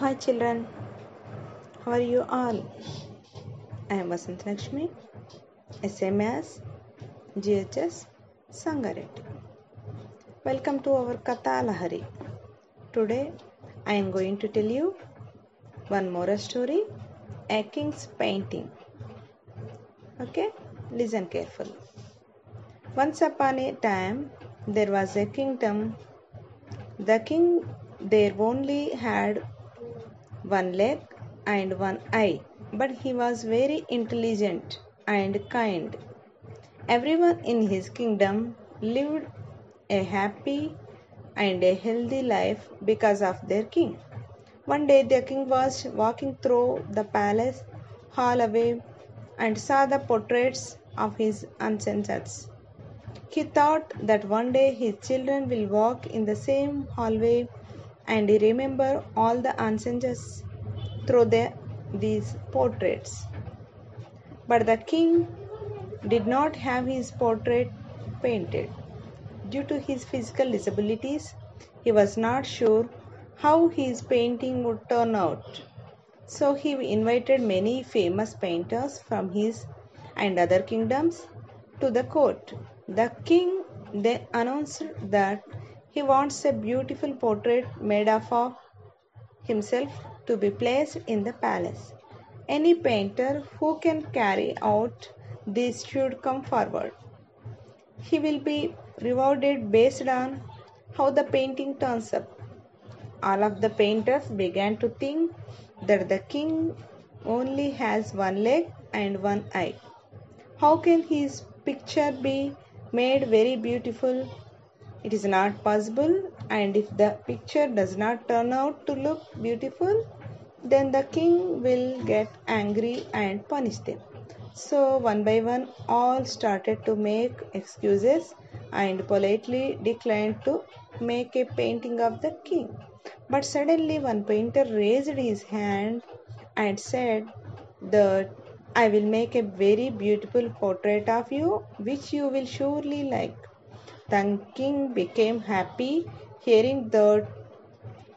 Hi children, how are you all? I am Vasant Lakshmi, SMS, GHS, Sangareddy. Welcome to our Katha Lahari. Today I am going to tell you one more story, A King's Painting. Okay, listen carefully. Once upon a time there was a kingdom. The king there only had one leg and one eye, but he was very intelligent and kind. Everyone in his kingdom lived a happy and a healthy life because of their king. One day the king was walking through the palace hallway and saw the portraits of his ancestors. He thought that one day his children will walk in the same hallway and he remember all the ancestors through the, these portraits. But the king did not have his portrait painted. Due to his physical disabilities, he was not sure how his painting would turn out. So he invited many famous painters from his and other kingdoms to the court. The king then announced that he wants a beautiful portrait made of uh, himself to be placed in the palace. Any painter who can carry out this should come forward. He will be rewarded based on how the painting turns up. All of the painters began to think that the king only has one leg and one eye. How can his picture be made very beautiful? It is not possible, and if the picture does not turn out to look beautiful, then the king will get angry and punish them. So, one by one, all started to make excuses and politely declined to make a painting of the king. But suddenly, one painter raised his hand and said that I will make a very beautiful portrait of you, which you will surely like. The king became happy hearing that,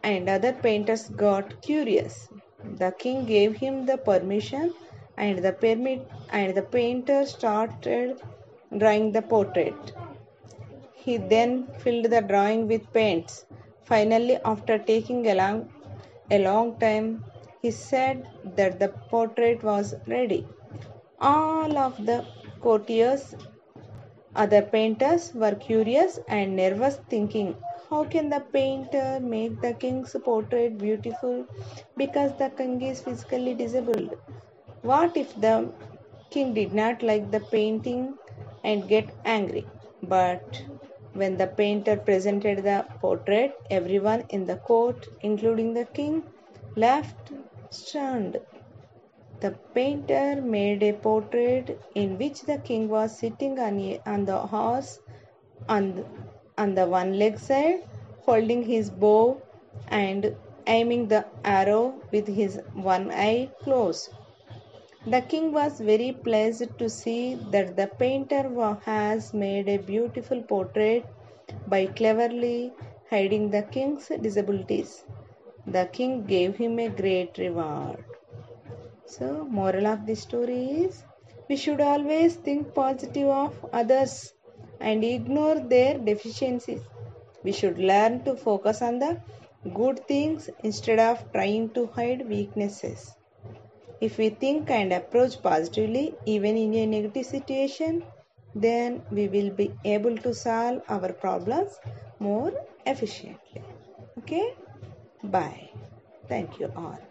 and other painters got curious. The king gave him the permission, and the permit and the painter started drawing the portrait. He then filled the drawing with paints. Finally, after taking a long, a long time, he said that the portrait was ready. All of the courtiers, other painters were curious and nervous, thinking, How can the painter make the king's portrait beautiful because the king is physically disabled? What if the king did not like the painting and get angry? But when the painter presented the portrait, everyone in the court, including the king, laughed stunned. The painter made a portrait in which the king was sitting on, on the horse on on the one leg side, holding his bow and aiming the arrow with his one eye closed. The king was very pleased to see that the painter has made a beautiful portrait by cleverly hiding the king's disabilities. The king gave him a great reward. So, moral of the story is we should always think positive of others and ignore their deficiencies. We should learn to focus on the good things instead of trying to hide weaknesses. If we think and approach positively, even in a negative situation, then we will be able to solve our problems more efficiently. Okay? Bye. Thank you all.